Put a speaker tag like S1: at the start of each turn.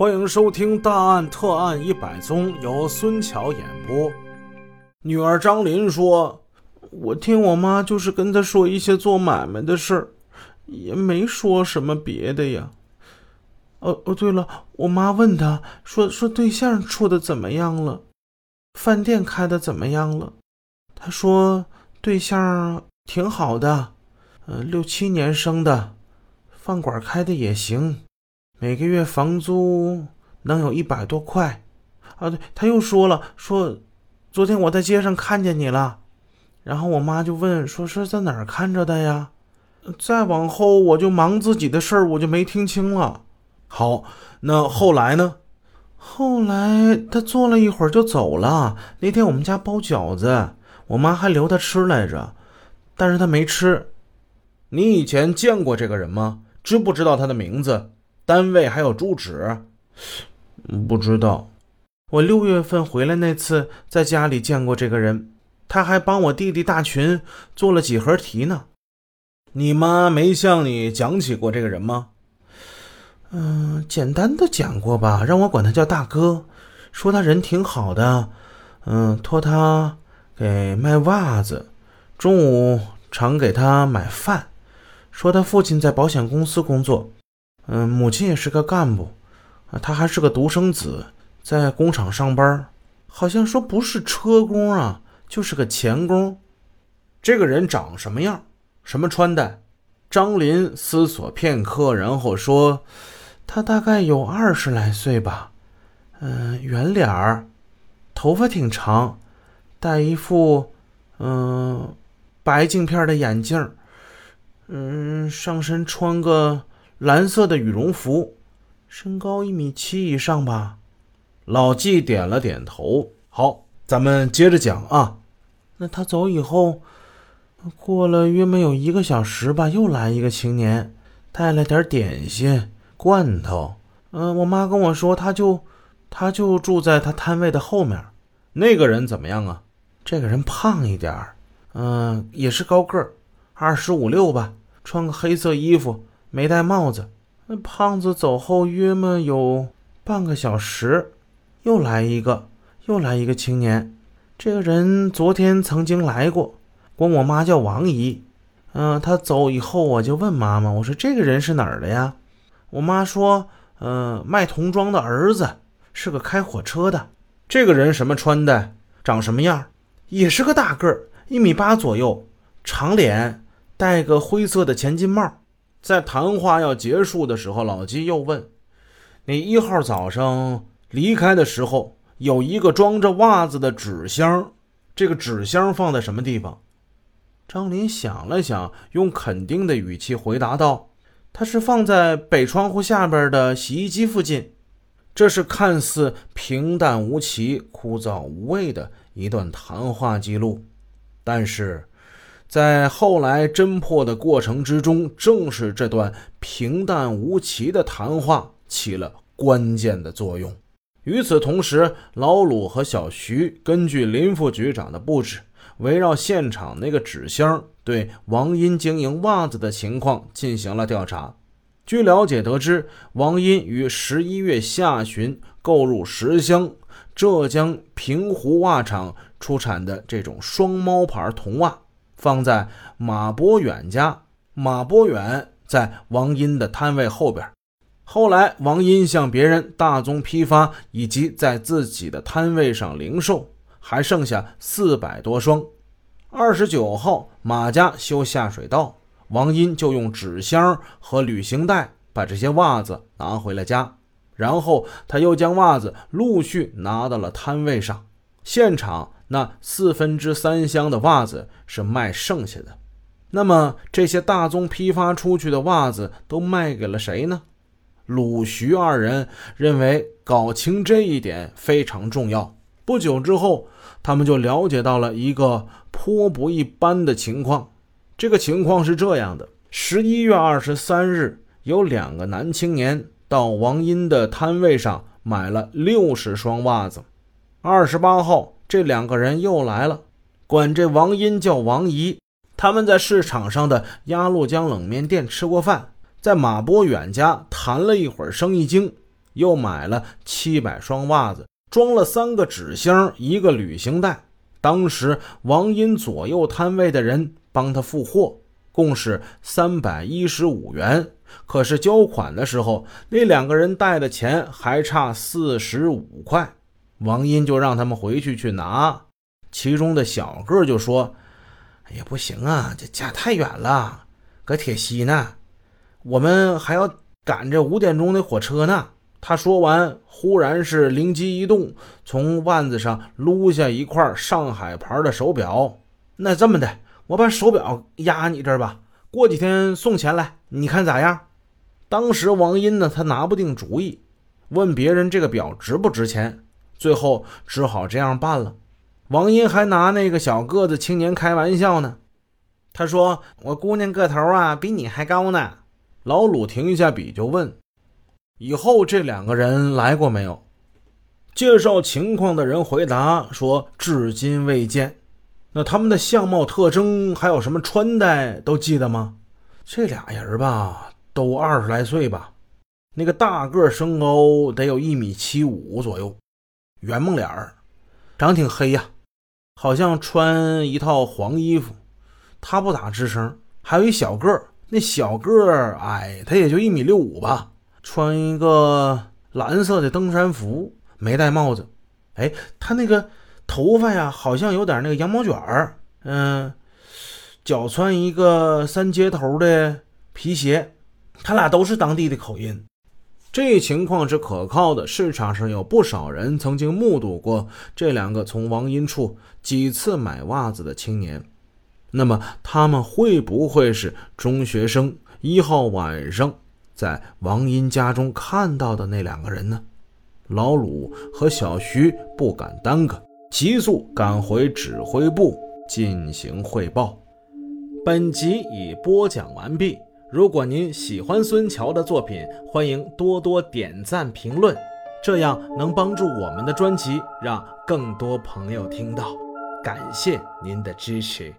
S1: 欢迎收听《大案特案一百宗》，由孙桥演播。女儿张林说：“我听我妈就是跟她说一些做买卖的事儿，也没说什么别的呀。哦哦，对了，我妈问她说说对象处的怎么样了，饭店开的怎么样了？她说对象挺好的，呃，六七年生的，饭馆开的也行。”每个月房租能有一百多块，啊，对，他又说了，说昨天我在街上看见你了，然后我妈就问，说是在哪儿看着的呀？再往后我就忙自己的事儿，我就没听清了。好，那后来呢？后来他坐了一会儿就走了。那天我们家包饺子，我妈还留他吃来着，但是他没吃。你以前见过这个人吗？知不知道他的名字？单位还有住址，不知道。我六月份回来那次，在家里见过这个人，他还帮我弟弟大群做了几何题呢。你妈没向你讲起过这个人吗？嗯，简单的讲过吧，让我管他叫大哥，说他人挺好的，嗯，托他给卖袜子，中午常给他买饭，说他父亲在保险公司工作。嗯，母亲也是个干部，啊，他还是个独生子，在工厂上班，好像说不是车工啊，就是个钳工。这个人长什么样？什么穿戴？张林思索片刻，然后说：“他大概有二十来岁吧，嗯，圆脸儿，头发挺长，戴一副嗯白镜片的眼镜，嗯，上身穿个。”蓝色的羽绒服，身高一米七以上吧。老纪点了点头。好，咱们接着讲啊。那他走以后，过了约没有一个小时吧，又来一个青年，带了点点心、罐头。嗯，我妈跟我说，他就他就住在他摊位的后面。那个人怎么样啊？这个人胖一点儿，嗯，也是高个儿，二十五六吧，穿个黑色衣服。没戴帽子。那胖子走后约么有半个小时，又来一个，又来一个青年。这个人昨天曾经来过，管我妈叫王姨。嗯，他走以后，我就问妈妈，我说这个人是哪儿的呀？我妈说，嗯，卖童装的儿子，是个开火车的。这个人什么穿戴，长什么样？也是个大个儿，一米八左右，长脸，戴个灰色的前进帽。在谈话要结束的时候，老纪又问：“你一号早上离开的时候，有一个装着袜子的纸箱，这个纸箱放在什么地方？”张林想了想，用肯定的语气回答道：“他是放在北窗户下边的洗衣机附近。”这是看似平淡无奇、枯燥无味的一段谈话记录，但是。在后来侦破的过程之中，正是这段平淡无奇的谈话起了关键的作用。与此同时，老鲁和小徐根据林副局长的布置，围绕现场那个纸箱，对王英经营袜子的情况进行了调查。据了解得知，王英于十一月下旬购入十箱浙江平湖袜厂出产的这种双猫牌童袜。放在马博远家，马博远在王英的摊位后边。后来，王英向别人大宗批发，以及在自己的摊位上零售，还剩下四百多双。二十九号，马家修下水道，王英就用纸箱和旅行袋把这些袜子拿回了家，然后他又将袜子陆续拿到了摊位上，现场。那四分之三箱的袜子是卖剩下的，那么这些大宗批发出去的袜子都卖给了谁呢？鲁徐二人认为搞清这一点非常重要。不久之后，他们就了解到了一个颇不一般的情况。这个情况是这样的：十一月二十三日，有两个男青年到王英的摊位上买了六十双袜子。二十八号。这两个人又来了，管这王英叫王姨。他们在市场上的鸭绿江冷面店吃过饭，在马波远家谈了一会儿生意经，又买了七百双袜子，装了三个纸箱，一个旅行袋。当时王英左右摊位的人帮他付货，共是三百一十五元。可是交款的时候，那两个人带的钱还差四十五块。王英就让他们回去去拿。其中的小个就说：“哎呀，不行啊，这家太远了，搁铁西呢，我们还要赶着五点钟的火车呢。”他说完，忽然是灵机一动，从腕子上撸下一块上海牌的手表。那这么的，我把手表压你这儿吧，过几天送钱来，你看咋样？当时王英呢，他拿不定主意，问别人这个表值不值钱，最后只好这样办了。王英还拿那个小个子青年开玩笑呢，他说：“我姑娘个头啊，比你还高呢。”老鲁停一下笔就问。以后这两个人来过没有？介绍情况的人回答说：“至今未见。”那他们的相貌特征还有什么穿戴都记得吗？这俩人吧，都二十来岁吧。那个大个身高得有一米七五左右，圆梦脸儿，长挺黑呀，好像穿一套黄衣服。他不咋吱声。还有一小个儿，那小个儿矮，他也就一米六五吧。穿一个蓝色的登山服，没戴帽子。哎，他那个头发呀，好像有点那个羊毛卷儿。嗯，脚穿一个三接头的皮鞋。他俩都是当地的口音。这情况是可靠的。市场上有不少人曾经目睹过这两个从王英处几次买袜子的青年。那么，他们会不会是中学生一号晚上？在王英家中看到的那两个人呢？老鲁和小徐不敢耽搁，急速赶回指挥部进行汇报。本集已播讲完毕。如果您喜欢孙桥的作品，欢迎多多点赞评论，这样能帮助我们的专辑让更多朋友听到。感谢您的支持。